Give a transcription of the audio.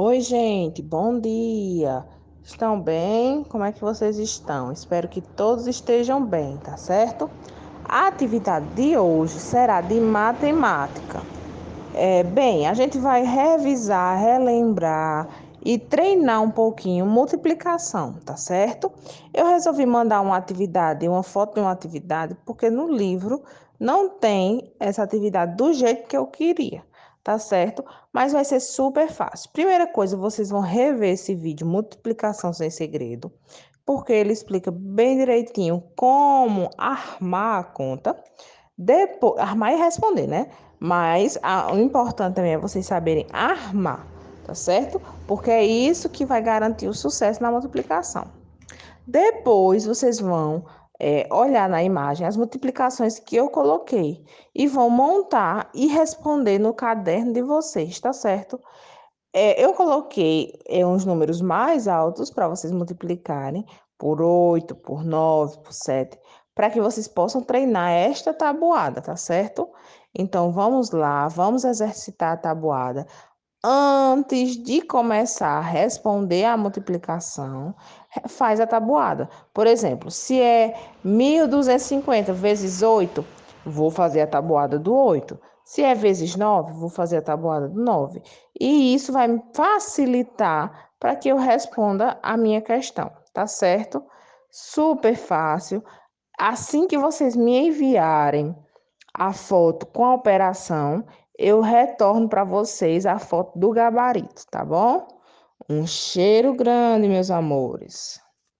Oi, gente, bom dia. Estão bem? Como é que vocês estão? Espero que todos estejam bem, tá certo? A atividade de hoje será de matemática. É, bem, a gente vai revisar, relembrar e treinar um pouquinho multiplicação, tá certo? Eu resolvi mandar uma atividade, uma foto de uma atividade, porque no livro não tem essa atividade do jeito que eu queria tá certo? Mas vai ser super fácil. Primeira coisa, vocês vão rever esse vídeo Multiplicação Sem Segredo, porque ele explica bem direitinho como armar a conta, depois, armar e responder, né? Mas a, o importante também é vocês saberem armar, tá certo? Porque é isso que vai garantir o sucesso na multiplicação. Depois vocês vão é, olhar na imagem as multiplicações que eu coloquei e vão montar e responder no caderno de vocês, tá certo? É, eu coloquei é, uns números mais altos para vocês multiplicarem por 8, por 9, por 7, para que vocês possam treinar esta tabuada, tá certo? Então vamos lá, vamos exercitar a tabuada antes de começar a responder a multiplicação, faz a tabuada. Por exemplo, se é 1250 vezes 8, vou fazer a tabuada do 8. Se é vezes 9, vou fazer a tabuada do 9. E isso vai me facilitar para que eu responda a minha questão, tá certo? Super fácil. Assim que vocês me enviarem a foto com a operação, eu retorno para vocês a foto do gabarito, tá bom? Um cheiro grande, meus amores.